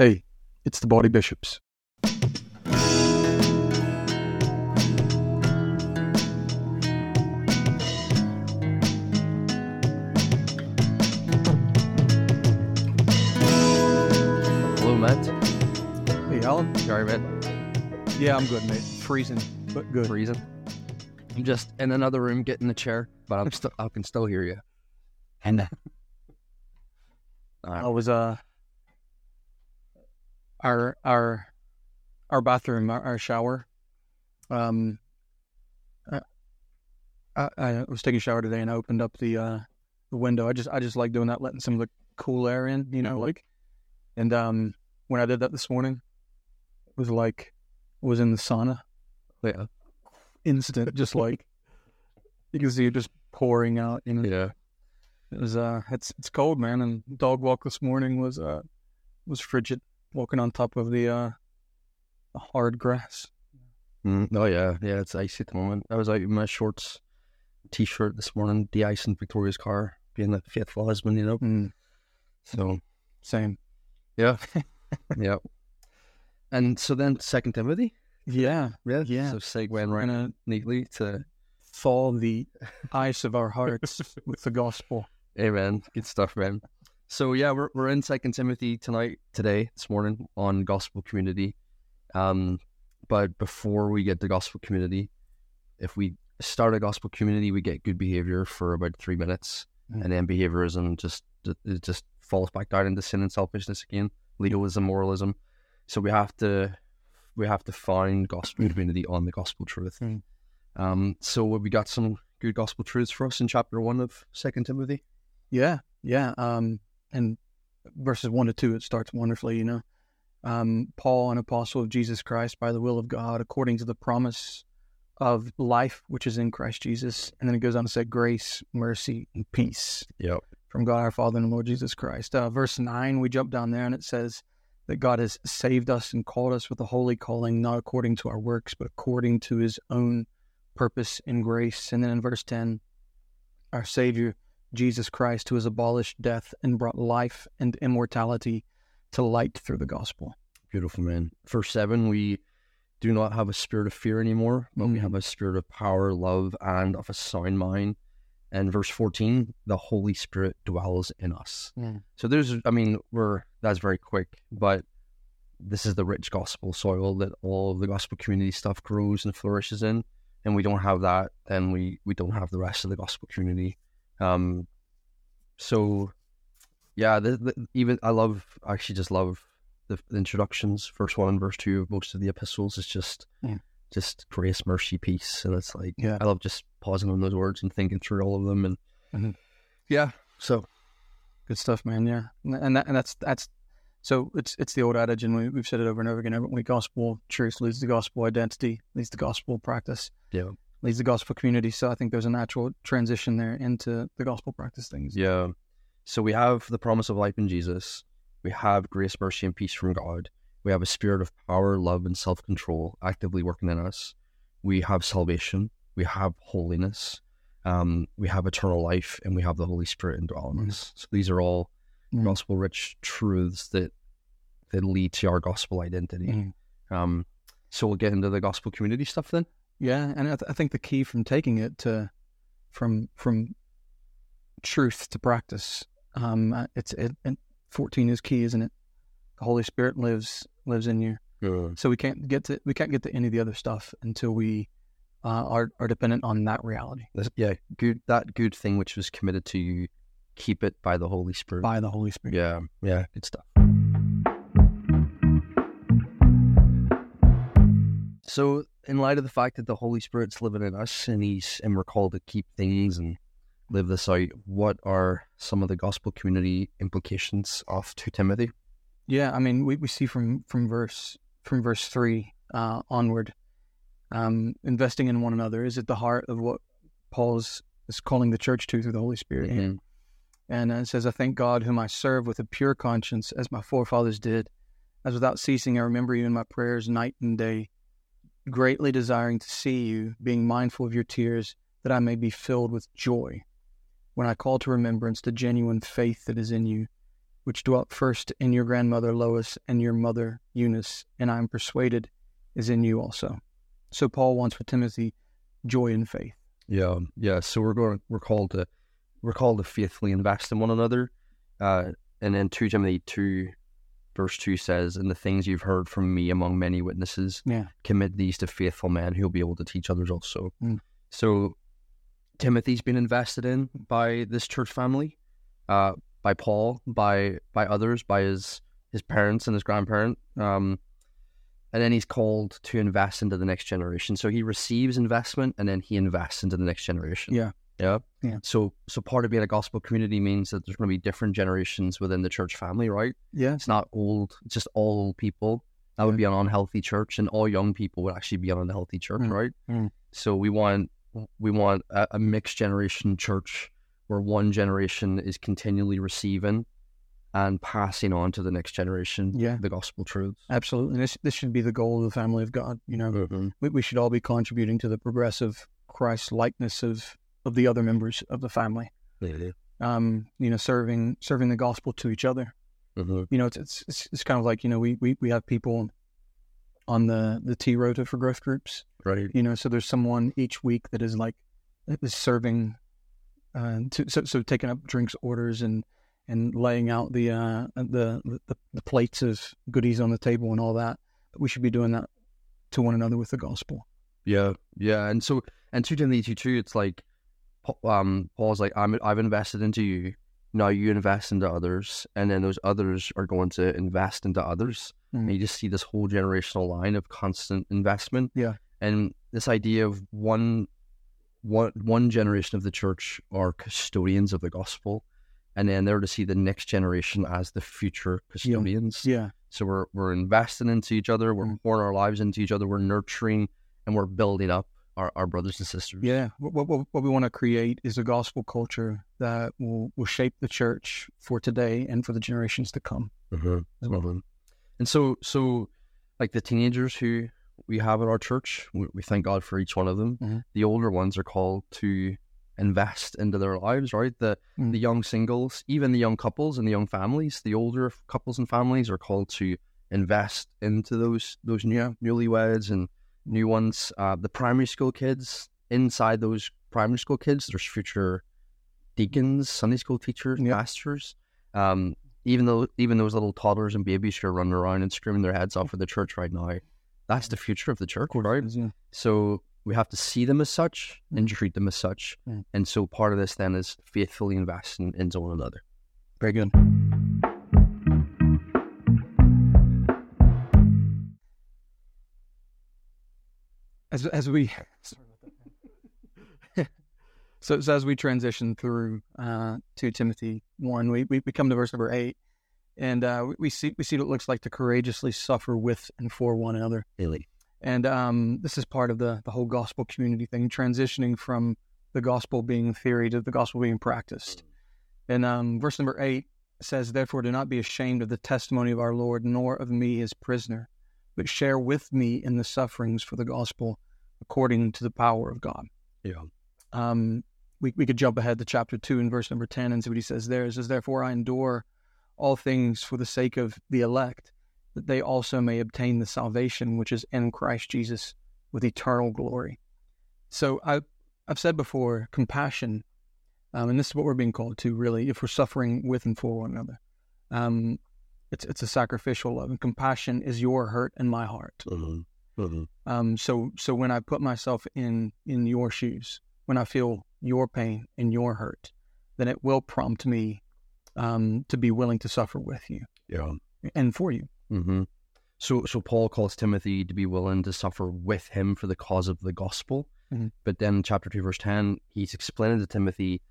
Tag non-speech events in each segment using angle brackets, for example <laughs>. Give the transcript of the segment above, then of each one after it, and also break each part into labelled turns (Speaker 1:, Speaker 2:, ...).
Speaker 1: Hey, it's the Baldy Bishops.
Speaker 2: Hello, Matt.
Speaker 1: Hey, Alan.
Speaker 2: Sorry, man.
Speaker 1: Yeah, I'm good, mate. Freezing, but good.
Speaker 2: Freezing. I'm just in another room getting the chair, but I'm <laughs> still I can still hear you.
Speaker 1: And
Speaker 2: Alright.
Speaker 1: I was uh, our our our bathroom, our, our shower. Um, I, I I was taking a shower today, and I opened up the uh the window. I just I just like doing that, letting some of the cool air in, you know, like. And um, when I did that this morning, it was like I was in the sauna.
Speaker 2: Yeah.
Speaker 1: instant, just <laughs> like you can see it just pouring out. You know,
Speaker 2: Yeah.
Speaker 1: it was uh, it's it's cold, man. And dog walk this morning was uh, was frigid. Walking on top of the uh, the hard grass.
Speaker 2: Mm, oh yeah, yeah. It's icy at the moment. I was out in my shorts, t-shirt this morning, de-icing Victoria's car, being a faithful husband, you know.
Speaker 1: Mm,
Speaker 2: So
Speaker 1: same.
Speaker 2: yeah, <laughs> yeah. And so then, Second Timothy.
Speaker 1: Yeah,
Speaker 2: Yeah.
Speaker 1: Yeah.
Speaker 2: So segueing right
Speaker 1: gonna
Speaker 2: neatly to
Speaker 1: thaw the <laughs> ice of our hearts with the gospel.
Speaker 2: Amen. Good stuff, man. So yeah, we're we're in Second Timothy tonight, today, this morning on gospel community. Um, but before we get to gospel community, if we start a gospel community, we get good behavior for about three minutes,
Speaker 1: Mm.
Speaker 2: and then behaviorism just it just falls back down into sin and selfishness again, legalism, moralism. So we have to we have to find gospel <clears throat> community on the gospel truth.
Speaker 1: Mm.
Speaker 2: Um, so we got some good gospel truths for us in chapter one of Second Timothy.
Speaker 1: Yeah, yeah. Um, and verses one to two, it starts wonderfully. You know, um, Paul, an apostle of Jesus Christ, by the will of God, according to the promise of life which is in Christ Jesus. And then it goes on to say, grace, mercy, and peace
Speaker 2: Yep.
Speaker 1: from God our Father and Lord Jesus Christ. Uh, verse nine, we jump down there, and it says that God has saved us and called us with a holy calling, not according to our works, but according to His own purpose and grace. And then in verse ten, our Savior Jesus Christ, who has abolished death and brought life and immortality to light through the gospel.
Speaker 2: Beautiful man. Verse seven, we do not have a spirit of fear anymore, but we
Speaker 1: Mhm.
Speaker 2: have a spirit of power, love, and of a sound mind. And verse fourteen, the Holy Spirit dwells in us.
Speaker 1: Mm.
Speaker 2: So there's, I mean, we're that's very quick, but this is the rich gospel soil that all of the gospel community stuff grows and flourishes in. And we don't have that, then we we don't have the rest of the gospel community. Um, so yeah, the, the, even I love I actually just love the, the introductions, verse one and verse two of most of the epistles. It's just
Speaker 1: Yeah.
Speaker 2: just grace, mercy, peace, and it's like
Speaker 1: Yeah.
Speaker 2: I love just pausing on those words and thinking through all of them, and
Speaker 1: Mhm.
Speaker 2: yeah, so
Speaker 1: Good stuff, man. Yeah, and and, that, and that's that's so it's it's the old adage, and we, we've said it over and over again. Haven't we? Gospel truth leads to gospel identity, leads to gospel practice,
Speaker 2: yeah,
Speaker 1: leads the gospel community. So I think there's a natural transition there into the gospel practice things.
Speaker 2: yeah. So we have the promise of life in Jesus. We have grace, mercy, and peace from God. We have a spirit of power, love, and self control actively working in us. We have salvation. We have holiness. Um, we have eternal life, and we have the Holy Spirit indwelling
Speaker 1: Mhm.
Speaker 2: us. So these are all
Speaker 1: Mhm.
Speaker 2: gospel rich truths that that lead to our gospel identity.
Speaker 1: Mhm.
Speaker 2: Um, so we'll get into the gospel community stuff then.
Speaker 1: Yeah, and I, th- I think the key from taking it to from from truth to practice, um, uh, it's it, and fourteen is key, isn't it? The Holy Spirit lives lives in you, so we can't get to we can't get to any of the other stuff until we uh, are are dependent on that reality
Speaker 2: yeah, good. That good thing which was committed to you, keep it by the Holy Spirit.
Speaker 1: by the Holy Spirit.
Speaker 2: Yeah, yeah, good stuff. So, in light of the fact that the Holy Spirit's living in us and He's and we're called to keep things and live this out, what are some of the gospel community implications of two Timothy?
Speaker 1: Yeah, I mean, we, we see from from verse from verse three uh, onward, um, investing in one another is at the heart of what Paul is, calling the church to through the Holy Spirit.
Speaker 2: Mhm.
Speaker 1: And it says, I thank God whom I serve with a pure conscience, as my forefathers did, as without ceasing I remember you in my prayers night and day, greatly desiring to see you, being mindful of your tears, that I may be filled with joy. When I call to remembrance the genuine faith that is in you, which dwelt first in your grandmother Lois and your mother Eunice, and I am persuaded is in you also. So Paul wants for Timothy joy and faith.
Speaker 2: Yeah, yeah. So we're going. We're called to. We're called to faithfully invest in one another. Uh, and then two Timothy two, verse two says, "And the things you've heard from me among many witnesses,
Speaker 1: Yeah.
Speaker 2: commit these to faithful men who will be able to teach others also."
Speaker 1: Mm.
Speaker 2: So Timothy's been invested in by this church family, uh, by Paul, by by others, by his his parents and his grandparent. Um, and then he's called to invest into the next generation. So he receives investment and then he invests into the next generation.
Speaker 1: Yeah.
Speaker 2: Yeah.
Speaker 1: Yeah.
Speaker 2: So so part of being a gospel community means that there's going to be different generations within the church family, right?
Speaker 1: Yeah.
Speaker 2: It's not old, it's just all old people. That would be an unhealthy church, and all young people would actually be an unhealthy church,
Speaker 1: Mm.
Speaker 2: right?
Speaker 1: Mm.
Speaker 2: So we want we want a, a mixed generation church where one generation is continually receiving and passing on to the next generation
Speaker 1: Yeah.
Speaker 2: the gospel truths.
Speaker 1: Absolutely. This this should be the goal of the family of God. You know, we, we should all be contributing to the progressive Christ likeness of of the other members of the family. Um, you know, serving serving the gospel to each other.
Speaker 2: Mhm.
Speaker 1: You know, it's it's it's, it's kind of like you know we, we we have people on the the tea rota for growth groups.
Speaker 2: Right.
Speaker 1: You know, so there's someone each week that is like is serving, uh, to, so so taking up drinks orders and and laying out the uh the, the the plates of goodies on the table and all that. But we should be doing that to one another with the gospel.
Speaker 2: Yeah, yeah, and so and two Timothy two two, it's like, um, Paul's like, I'm I've invested into you. Now you invest into others, and then those others are going to invest into others.
Speaker 1: Mm.
Speaker 2: And you just see this whole generational line of constant investment.
Speaker 1: Yeah.
Speaker 2: and this idea of one, one, one generation of the church are custodians of the gospel, and then they're to see the next generation as the future custodians.
Speaker 1: Yeah,
Speaker 2: So we're we're investing into each other, we're
Speaker 1: Mm.
Speaker 2: pouring our lives into each other, we're nurturing and we're building up our, our brothers and sisters.
Speaker 1: yeah. What what, what we want to create is a gospel culture that will will shape the church for today and for the generations to come.
Speaker 2: Mhm. Mhm. And so so like the teenagers who we have at our church, we, we thank God for each one of them.
Speaker 1: Mhm.
Speaker 2: The older ones are called to invest into their lives, right? The
Speaker 1: Mm.
Speaker 2: the young singles, even the young couples and the young families, the older couples and families are called to invest into those those new newlyweds and new ones. Uh, the primary school kids inside those primary school kids, there's future deacons, Sunday school teachers,
Speaker 1: Yeah.
Speaker 2: pastors. Um, even though even those little toddlers and babies who are running around and screaming their heads off for the church right now, that's the future of the church, right?
Speaker 1: Yeah.
Speaker 2: So we have to see them as such and treat them as such.
Speaker 1: Mm.
Speaker 2: And so part of this then is faithfully investing into one another.
Speaker 1: Very good. As as we <laughs> so, so as we transition through uh, two Timothy one, we, we come to verse number eight, and uh, we, we see we see what it looks like to courageously suffer with and for one another.
Speaker 2: Really?
Speaker 1: And um, this is part of the the whole gospel community thing, transitioning from the gospel being theory to the gospel being practiced. And um, verse number eight says, "Therefore, do not be ashamed of the testimony of our Lord, nor of me, his prisoner, but share with me in the sufferings for the gospel, according to the power of God."
Speaker 2: Yeah.
Speaker 1: Um, we we could jump ahead to chapter two and verse number ten and see what he says there. It says, "Therefore, I endure all things for the sake of the elect." that they also may obtain the salvation which is in Christ Jesus with eternal glory. So I, I've said before, compassion, um, and this is what we're being called to really, if we're suffering with and for one another. Um, it's it's a sacrificial love, and compassion is your hurt and my heart. Um, so so when I put myself in in your shoes, when I feel your pain and your hurt, then it will prompt me um, to be willing to suffer with you
Speaker 2: Yeah.
Speaker 1: and for you.
Speaker 2: hmm So, so Paul calls Timothy to be willing to suffer with him for the cause of the gospel.
Speaker 1: Mhm.
Speaker 2: But then, chapter two, verse ten, he's explaining to Timothy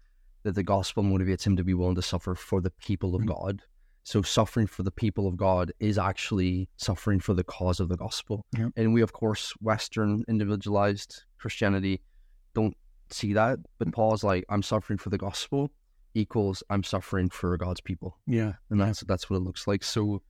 Speaker 2: that the gospel motivates him to be willing to suffer for the people of
Speaker 1: Mhm.
Speaker 2: God. So, suffering for the people of God is actually suffering for the cause of the gospel.
Speaker 1: Yeah.
Speaker 2: And we, of course, Western individualized Christianity don't see that. But Paul's like, I'm suffering for the gospel equals I'm suffering for God's people
Speaker 1: Yeah,
Speaker 2: and that's that's what it looks like. So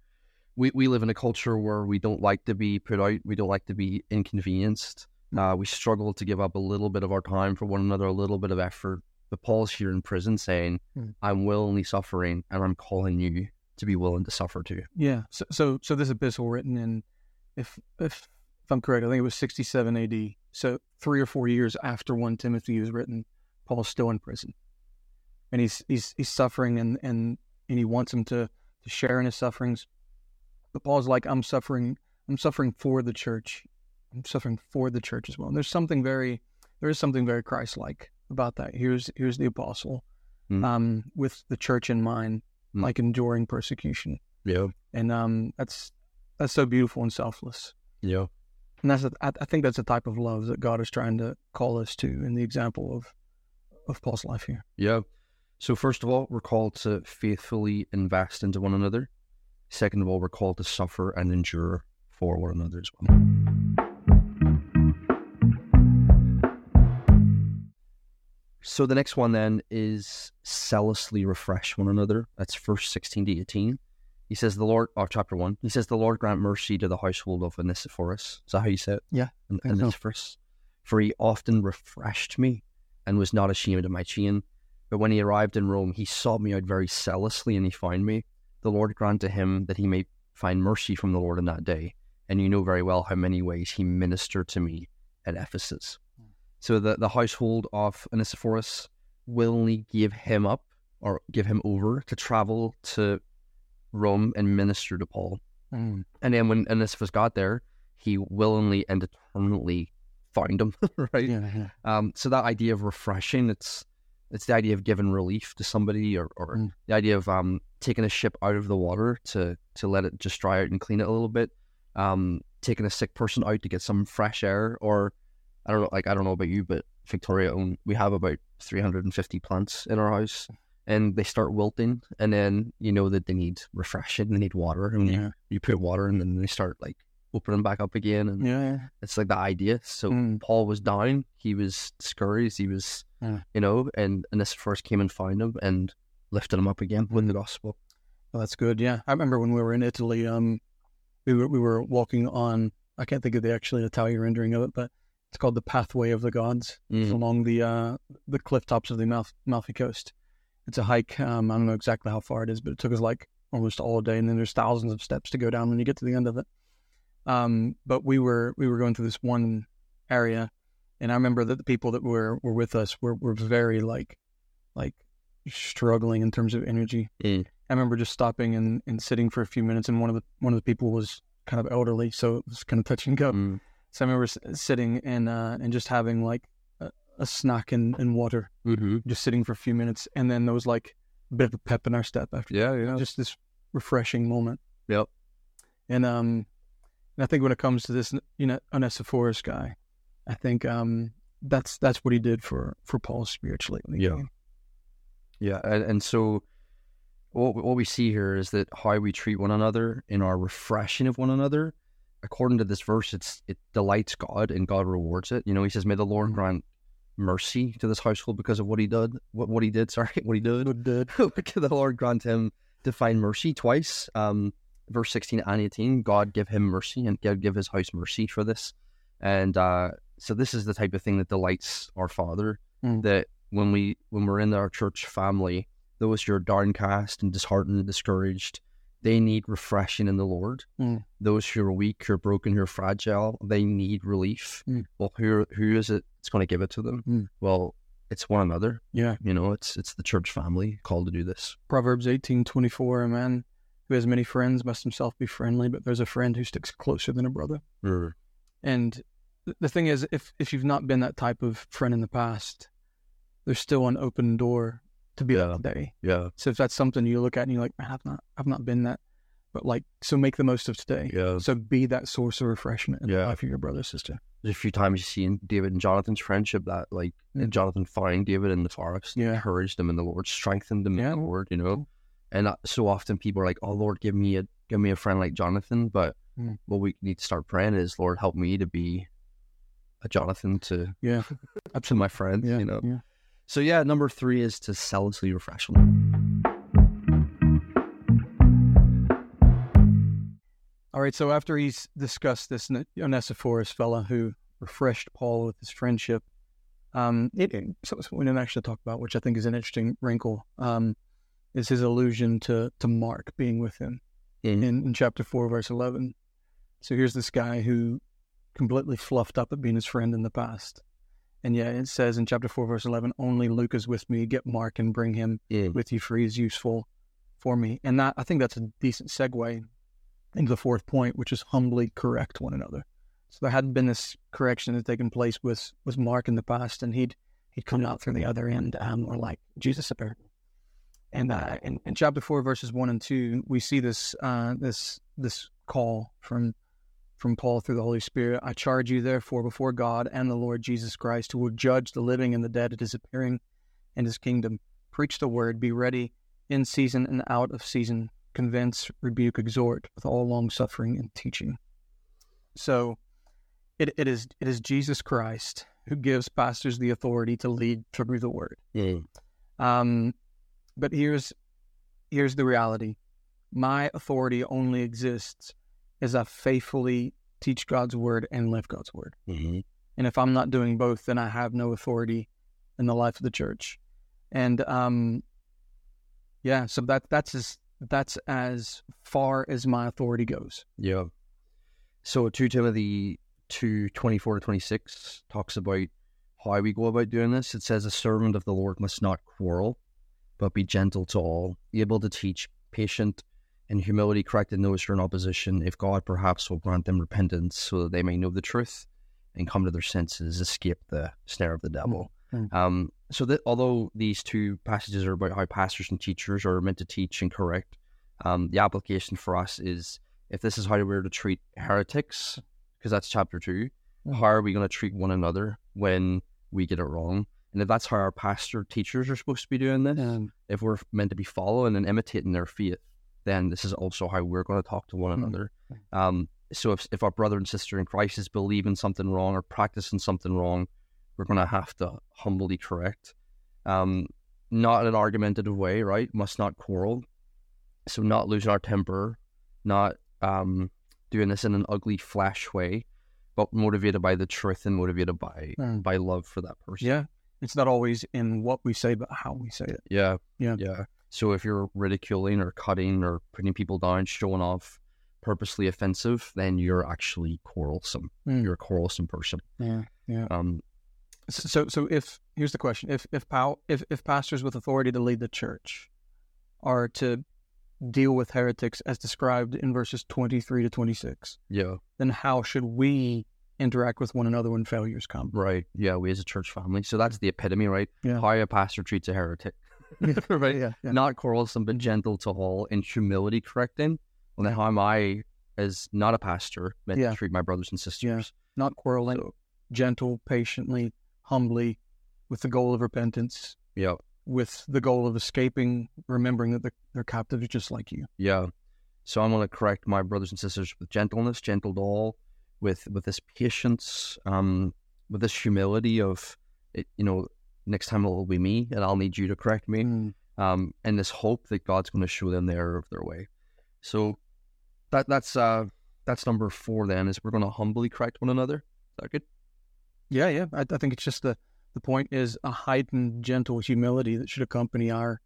Speaker 2: we we live in a culture where we don't like to be put out, we don't like to be inconvenienced. Uh, we struggle to give up a little bit of our time for one another, a little bit of effort. But Paul's here in prison saying,
Speaker 1: Mm.
Speaker 2: "I'm willingly suffering, and I'm calling you to be willing to suffer too.
Speaker 1: Yeah. So, so, so this epistle written in, if, if, if I'm correct, I think it was 67 AD. So three or four years after 1 Timothy was written, Paul's still in prison. And he's, he's, he's suffering and, and, and he wants him to, to share in his sufferings. But Paul's like, I'm suffering, I'm suffering for the church. I'm suffering for the church as well. And there's something very, there is something very Christ-like about that. Here's, here's the apostle,
Speaker 2: Mm.
Speaker 1: um, with the church in mind,
Speaker 2: Mm.
Speaker 1: like enduring persecution
Speaker 2: Yeah.
Speaker 1: and um, that's that's so beautiful and selfless.
Speaker 2: Yeah.
Speaker 1: And that's a, I, I think that's a type of love that God is trying to call us to in the example of of Paul's life here.
Speaker 2: Yeah. So first of all, we're called to faithfully invest into one another. Second of all, we're called to suffer and endure for one another as well. So the next one then is zealously refresh one another. That's verse 16 to 18. He says, The Lord, or chapter 1, he says, The Lord grant mercy to the household of Onesiphorus. Is that how you say it?
Speaker 1: Yeah,
Speaker 2: An-
Speaker 1: think so.
Speaker 2: For he often refreshed me and was not ashamed of my chain. But when he arrived in Rome, he sought me out very zealously and he found me. The Lord grant to him that he may find mercy from the Lord in that day. And you know very well how many ways he ministered to me at Ephesus. So the, the household of Onesiphorus willingly gave him up or give him over to travel to Rome and minister to Paul.
Speaker 1: Mm.
Speaker 2: And then when Onesiphorus got there, he willingly and determinedly found him, <laughs> right?
Speaker 1: Yeah, yeah.
Speaker 2: Um, so that idea of refreshing, it's it's the idea of giving relief to somebody, or, or
Speaker 1: Mm.
Speaker 2: the idea of um, taking a ship out of the water to to let it just dry out and clean it a little bit. Um, taking a sick person out to get some fresh air, or I don't know, like I don't know about you, but Victoria own we have about three hundred and fifty plants in our house, and they start wilting, and then you know that they need refreshing, they need water, and you,
Speaker 1: Yeah.
Speaker 2: you put water, in, and then they start like opening back up again, and
Speaker 1: Yeah, yeah.
Speaker 2: it's like the idea. So
Speaker 1: Mm.
Speaker 2: Paul was down, he was discouraged, he was,
Speaker 1: Yeah.
Speaker 2: you know, and and this first came and found him and lifted him up again with the gospel.
Speaker 1: Well, that's good. Yeah, I remember when we were in Italy. Um, we were we were walking on. I can't think of the actually Italian rendering of it, but it's called the Pathway of the Gods. It's
Speaker 2: Mm.
Speaker 1: along the uh the cliff tops of the Amalfi Coast. It's a hike. Um, I don't know exactly how far it is, but it took us like almost all day, and then there's thousands of steps to go down when you get to the end of it. Um, but we were we were going through this one area, and I remember that the people that were were with us were were very like like struggling in terms of energy.
Speaker 2: Mm.
Speaker 1: I remember just stopping and, and sitting for a few minutes, and one of the one of the people was kind of elderly, so it was kind of touch and go.
Speaker 2: Mm.
Speaker 1: So I remember sitting and uh, and just having like a, a snack and, and water,
Speaker 2: Mm-hmm.
Speaker 1: just sitting for a few minutes, and then there was like a bit of a pep in our step after
Speaker 2: Yeah, yeah.
Speaker 1: just this refreshing moment.
Speaker 2: Yep.
Speaker 1: And um, and I think when it comes to this, you know, Onesiphorus guy, I think um, that's that's what he did for for Paul spiritually.
Speaker 2: Yeah.
Speaker 1: came.
Speaker 2: Yeah, and, and so what what we see here is that how we treat one another in our refreshing of one another, according to this verse, it's it delights God and God rewards it. You know, He says, "May the Lord
Speaker 1: Mhm.
Speaker 2: grant mercy to this household because of what He did. What what He did, <laughs> sorry, what He did.
Speaker 1: Good.
Speaker 2: May <laughs> the Lord grant him to find mercy twice. Um, verse sixteen and eighteen, God give him mercy and God give His house mercy for this. And uh, so this is the type of thing that delights our Father.
Speaker 1: Mm.
Speaker 2: That when we when we're in our church family, those who are downcast and disheartened and discouraged, they need refreshing in the Lord.
Speaker 1: Mm.
Speaker 2: Those who are weak, who are broken, who are fragile, they need relief.
Speaker 1: Mm.
Speaker 2: Well, who who is it that's going to give it to them?
Speaker 1: Mm.
Speaker 2: Well, it's one another.
Speaker 1: Yeah.
Speaker 2: You know, it's it's the church family called to do this.
Speaker 1: Proverbs eighteen twenty four. A man who has many friends must himself be friendly, but there's a friend who sticks closer than a brother. And the thing is, if if you've not been that type of friend in the past, there's still an open door to be
Speaker 2: Yeah.
Speaker 1: that today.
Speaker 2: Yeah,
Speaker 1: So if that's something you look at and you're like, man, I've not, I've not been that, but like, so make the most of today.
Speaker 2: yeah.
Speaker 1: So be that source of refreshment in the
Speaker 2: Yeah.
Speaker 1: life of your brother, sister.
Speaker 2: There's a few times you see in David and Jonathan's friendship that like
Speaker 1: Mm.
Speaker 2: Jonathan found David in the forest,
Speaker 1: Yeah.
Speaker 2: encouraged him in the Lord, strengthened him
Speaker 1: Yeah.
Speaker 2: in the Lord, you know. And uh, so often people are like, "Oh Lord, give me a give me a friend like Jonathan," but
Speaker 1: Mm.
Speaker 2: what we need to start praying is, "Lord, help me to be a Jonathan to
Speaker 1: Yeah. <laughs>
Speaker 2: to my friends,"
Speaker 1: Yeah.
Speaker 2: you know.
Speaker 1: Yeah.
Speaker 2: So yeah, number three is to zealously refresh them.
Speaker 1: All right. So after he's discussed this Ne- Onesiphorus fella who refreshed Paul with his friendship, um, it, it- so- we didn't actually talk about, which I think is an interesting wrinkle. Um, is his allusion to to Mark being with him
Speaker 2: Mm.
Speaker 1: in, in chapter four, verse eleven. So here's this guy who completely fluffed up at being his friend in the past. And yeah, it says in chapter four, verse eleven, only Luke is with me. Get Mark and bring him
Speaker 2: Mm.
Speaker 1: with you, for he is useful for me. And that I think that's a decent segue into the fourth point, which is humbly correct one another. So there hadn't been this correction that taken place with with Mark in the past, and he'd he'd come out through the other end, um, or like Jesus apparently. And uh, in, in chapter four, verses one and two, we see this uh, this this call from from Paul through the Holy Spirit. I charge you, therefore, before God and the Lord Jesus Christ, who will judge the living and the dead at His appearing and His kingdom. Preach the word. Be ready in season and out of season. Convince, rebuke, exhort with all long suffering and teaching. So, it, it is it is Jesus Christ who gives pastors the authority to lead through the word.
Speaker 2: Mm.
Speaker 1: Um, but here's here's the reality: my authority only exists as I faithfully teach God's word and live God's word.
Speaker 2: Mhm.
Speaker 1: And if I'm not doing both, then I have no authority in the life of the church. And um, yeah, so that that's as that's as far as my authority goes.
Speaker 2: Yeah. So two Timothy two twenty four to twenty six talks about how we go about doing this. It says a servant of the Lord must not quarrel, but be gentle to all, able to teach, patient, and humility correcting those who are in opposition, if God perhaps will grant them repentance so that they may know the truth and come to their senses, escape the snare of the devil.
Speaker 1: Mm.
Speaker 2: Um, so that although these two passages are about how pastors and teachers are meant to teach and correct, um, the application for us is if this is how we're to treat heretics, because that's chapter two,
Speaker 1: Mm.
Speaker 2: how are we going to treat one another when we get it wrong? And if that's how our pastor teachers are supposed to be doing this,
Speaker 1: Um,
Speaker 2: if we're meant to be following and imitating their faith, then this is also how we're going to talk to one
Speaker 1: Mm.
Speaker 2: another. Um, so if, if our brother and sister in Christ is believing something wrong or practicing something wrong, we're going to have to humbly correct. Um, not in an argumentative way, right? Must not quarrel. So not losing our temper, not um, doing this in an ugly flash way, but motivated by the truth and motivated by
Speaker 1: Mm.
Speaker 2: by love for that person.
Speaker 1: yeah, it's not always in what we say, but how we say it.
Speaker 2: Yeah.
Speaker 1: Yeah.
Speaker 2: Yeah. So if you're ridiculing or cutting or putting people down, showing off, purposely offensive, then you're actually quarrelsome.
Speaker 1: Mm.
Speaker 2: You're a quarrelsome person.
Speaker 1: Yeah, yeah.
Speaker 2: Um,
Speaker 1: So, so if here's the question: if if pow, if if pastors with authority to lead the church are to deal with heretics as described in verses twenty three to twenty six,
Speaker 2: yeah.
Speaker 1: then how should we interact with one another when failures come?
Speaker 2: Right. Yeah. We as a church family. So that's the epitome, right?
Speaker 1: Yeah.
Speaker 2: How a pastor treats a heretic. <laughs>
Speaker 1: right. Yeah. yeah.
Speaker 2: Not quarrelsome, but gentle to all in humility correcting. Well, then how am I, as not a pastor, meant
Speaker 1: Yeah.
Speaker 2: to treat my brothers and sisters?
Speaker 1: Not quarreling,
Speaker 2: So,
Speaker 1: gentle, patiently, humbly, with the goal of repentance,
Speaker 2: yeah.
Speaker 1: with the goal of escaping, remembering that they're, they're captives just like you.
Speaker 2: Yeah. So I'm going to correct my brothers and sisters with gentleness, gentle to all, with with this patience, um, with this humility of, it, you know, next time it will be me, and I'll need you to correct me,
Speaker 1: Mm. um,
Speaker 2: and this hope that God's going to show them the error of their way. So that that's uh that's number four. Then is we're going to humbly correct one another. Is that good?
Speaker 1: Yeah, yeah. I, I think it's just the the point is a heightened, gentle humility that should accompany our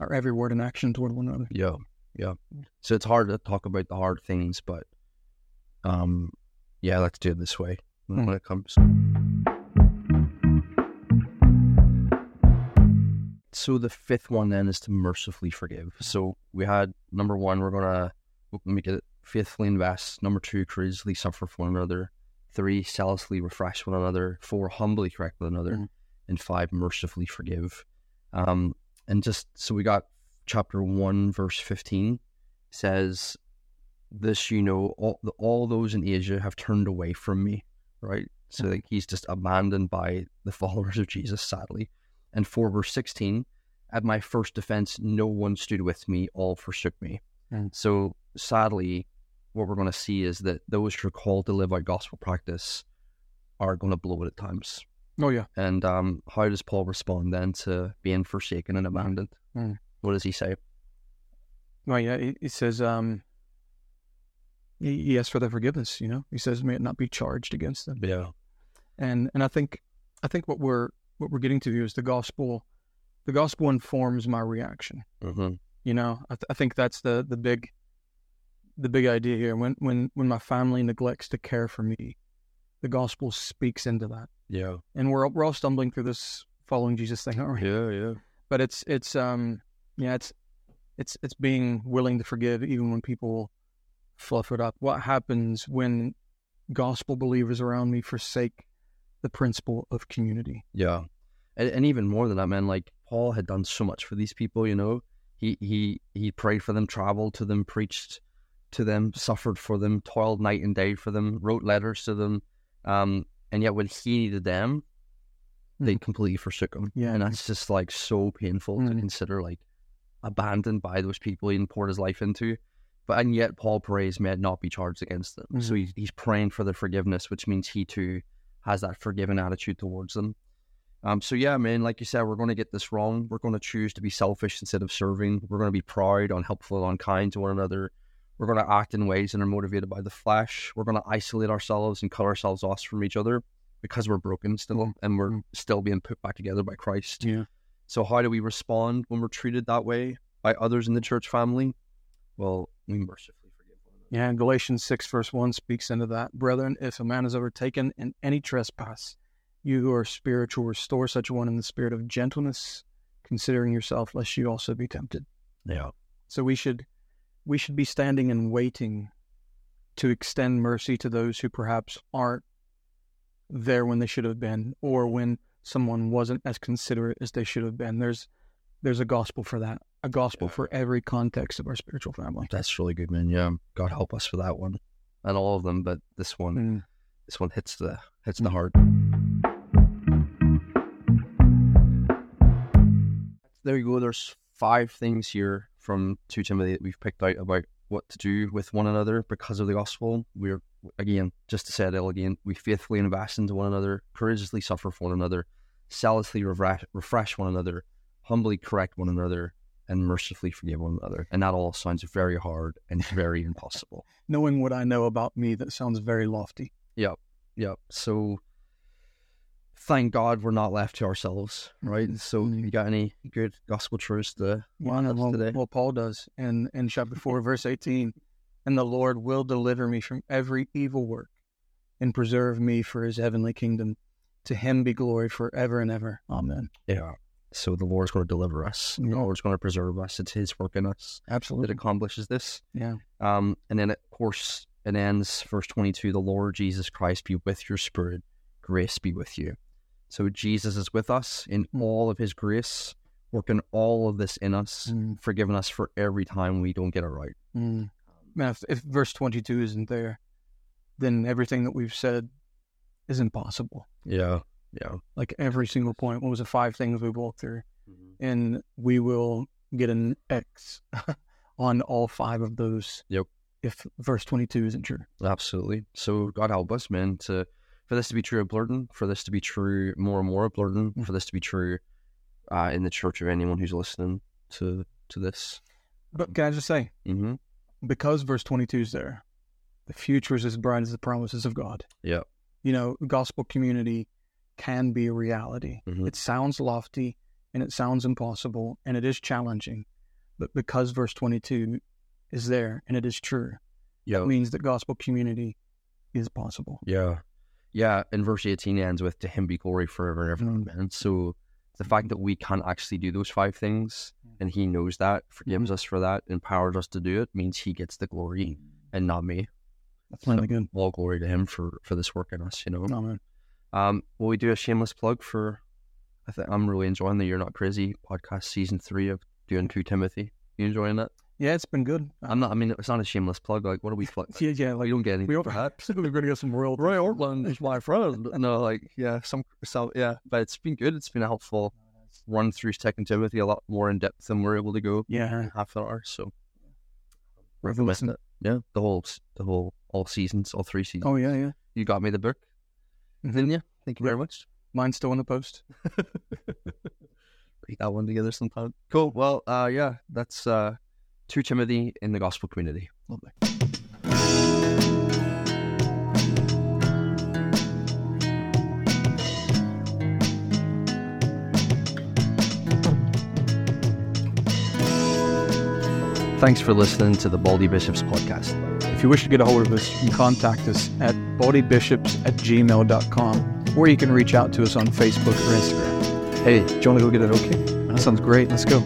Speaker 1: our every word and action toward one another.
Speaker 2: Yeah, yeah. So it's hard to talk about the hard things, but um, yeah, let's do it this way when, when it comes. So the fifth one then is to mercifully forgive. So we had number one, we're gonna get it faithfully invest. Number two, courageously suffer for one another. Three, zealously refresh one another. Four, humbly correct one another.
Speaker 1: Mhm.
Speaker 2: And five, mercifully forgive. Um, and just so we got chapter one, verse fifteen says, "This you know, all the, all those in Asia have turned away from me." Right. So
Speaker 1: Mhm.
Speaker 2: like he's just abandoned by the <laughs> followers of Jesus, sadly. And four, verse sixteen, at my first defense, no one stood with me; all forsook me.
Speaker 1: Mm.
Speaker 2: So sadly, what we're going to see is that those who are called to live out gospel practice are going to blow it at times.
Speaker 1: Oh yeah.
Speaker 2: And um, how does Paul respond then to being forsaken and abandoned?
Speaker 1: Mm.
Speaker 2: What does he say?
Speaker 1: Well, yeah. He, he says, um, he, he asks for their forgiveness. You know, he says, "May it not be charged against them."
Speaker 2: Yeah.
Speaker 1: And and I think I think what we're what we're getting to here is the gospel. the gospel informs my reaction.
Speaker 2: Mm-hmm.
Speaker 1: You know, I, th- I think that's the the big the big idea here. When when when my family neglects to care for me, the gospel speaks into that.
Speaker 2: Yeah.
Speaker 1: And we're we're all stumbling through this following Jesus thing, aren't we?
Speaker 2: Yeah. Yeah.
Speaker 1: But it's it's um yeah it's it's it's being willing to forgive even when people fluff it up. What happens when gospel believers around me forsake the principle of community?
Speaker 2: Yeah. And, and even more than that, man, like Paul had done so much for these people, you know. He he he prayed for them, traveled to them, preached to them, suffered for them, toiled night and day for them, wrote letters to them. Um, and yet when he needed them, they
Speaker 1: Mhm.
Speaker 2: completely forsook him.
Speaker 1: Yeah.
Speaker 2: And that's just like so painful to
Speaker 1: Mhm.
Speaker 2: consider like abandoned by those people he poured his life into. But and yet Paul prays may not be charged against them. So
Speaker 1: Mhm.
Speaker 2: he's he's praying for their forgiveness, which means he too has that forgiving attitude towards them. Um, so yeah, man, like you said, we're going to get this wrong. We're going to choose to be selfish instead of serving. We're going to be proud, unhelpful, unkind to one another. We're going to act in ways that are motivated by the flesh. We're going to isolate ourselves and cut ourselves off from each other because we're broken still, and we're
Speaker 1: Mhm.
Speaker 2: still being put back together by Christ.
Speaker 1: Yeah.
Speaker 2: So how do we respond when we're treated that way by others in the church family? Well, we mercifully forgive one another.
Speaker 1: Yeah, and Galatians 6, verse 1 speaks into that. Brethren, if a man is overtaken in any trespass, you who are spiritual, restore such one in the spirit of gentleness, considering yourself, lest you also be tempted.
Speaker 2: Yeah.
Speaker 1: So we should we should be standing and waiting to extend mercy to those who perhaps aren't there when they should have been, or when someone wasn't as considerate as they should have been. There's there's a gospel for that. A gospel for every context of our spiritual family.
Speaker 2: That's really good, man. Yeah. God help us for that one. And all of them, but this one
Speaker 1: Mm.
Speaker 2: this one hits the hits the heart. There you go. There's five things here from 2 Timothy that we've picked out about what to do with one another because of the gospel. We're again, just to say it all again, we faithfully invest into one another, courageously suffer for one another, zealously refresh one another, humbly correct one another, and mercifully forgive one another. And that all sounds very hard and <laughs> very impossible.
Speaker 1: Knowing what I know about me, that sounds very lofty.
Speaker 2: Yep. Yep. So thank God we're not left to ourselves, right? So
Speaker 1: Mhm.
Speaker 2: you got any good gospel truths to
Speaker 1: Well, well,
Speaker 2: today?
Speaker 1: well, Paul does in, in chapter 4, <laughs> verse 18. And the Lord will deliver me from every evil work and preserve me for his heavenly kingdom. To him be glory forever and ever. Amen.
Speaker 2: Yeah. So the Lord's going to deliver us. The
Speaker 1: Yeah.
Speaker 2: Lord's going to preserve us. It's His work in us that
Speaker 1: Absolutely.
Speaker 2: accomplishes this.
Speaker 1: Yeah.
Speaker 2: Um, and then, of course, it ends verse 22 The Lord Jesus Christ be with your spirit, grace be with you. So Jesus is with us in
Speaker 1: Mm.
Speaker 2: all of His grace, working all of this in us,
Speaker 1: Mm,
Speaker 2: forgiving us for every time we don't get it right.
Speaker 1: mm. Man, if, if verse 22 isn't there, then everything that we've said is impossible.
Speaker 2: Yeah. Yeah.
Speaker 1: Like every single point. What was the five things we walked through? and we will get an X <laughs> on all five of those.
Speaker 2: Yep.
Speaker 1: If verse 22 isn't true.
Speaker 2: Absolutely. So God help us, man, to for this to be true of Blurton, for this to be true more and more of Blurton,
Speaker 1: Mm.
Speaker 2: for this to be true uh, in the church of anyone who's listening to to this.
Speaker 1: But can I just say,
Speaker 2: Mm-hmm.
Speaker 1: because verse 22 is there, the future is as bright as the promises of God.
Speaker 2: Yeah.
Speaker 1: You know, gospel community can be a reality.
Speaker 2: Mhm.
Speaker 1: It sounds lofty and it sounds impossible and it is challenging. But because verse 22 is there and it is true,
Speaker 2: Yeah.
Speaker 1: it means that gospel community is possible.
Speaker 2: Yeah. Yeah. And verse 18 ends with to him be glory forever and ever.
Speaker 1: Mm.
Speaker 2: Man. So the fact that we can't actually do those five things and he knows that, forgives us for that, empowers us to do it, means he gets the glory and not me.
Speaker 1: That's plenty good.
Speaker 2: All glory to him for for this work in us, you know.
Speaker 1: Amen.
Speaker 2: Um, will we do a shameless plug for? I think I'm really enjoying the You're Not Crazy podcast season three of doing Two Timothy. You enjoying that?
Speaker 1: Yeah, it's been good.
Speaker 2: I'm not. I mean, it's not a shameless plug. Like, what are we? <laughs> Plug?
Speaker 1: Yeah, yeah.
Speaker 2: Like, you don't get anything
Speaker 1: we
Speaker 2: for that. <laughs>
Speaker 1: we're going to get some real
Speaker 2: Ray Ortlund is my friend. No, like, yeah, some, so yeah, but it's been good. It's been a helpful run through Second Timothy, a lot more in depth than we're able to go.
Speaker 1: Yeah,
Speaker 2: in half an hour. So,
Speaker 1: Worth a listen.
Speaker 2: recommend it. Yeah, the whole, the whole, all seasons, all three seasons.
Speaker 1: Oh yeah, yeah.
Speaker 2: You got me the book, Mm-hmm. Vinya, thank you very much.
Speaker 1: Mine's still on the post. <laughs>
Speaker 2: Put that one together sometime. Cool. Well, uh, yeah, that's uh, Timothy in the gospel community.
Speaker 1: Lovely.
Speaker 2: Thanks for listening to the Baldy Bishops podcast.
Speaker 1: If you wish to get a hold of us, you can contact us at baldybishops at gmail.com or you can reach out to us on Facebook or Instagram. Hey, do you want to go get it? Okay. That sounds great. Let's go.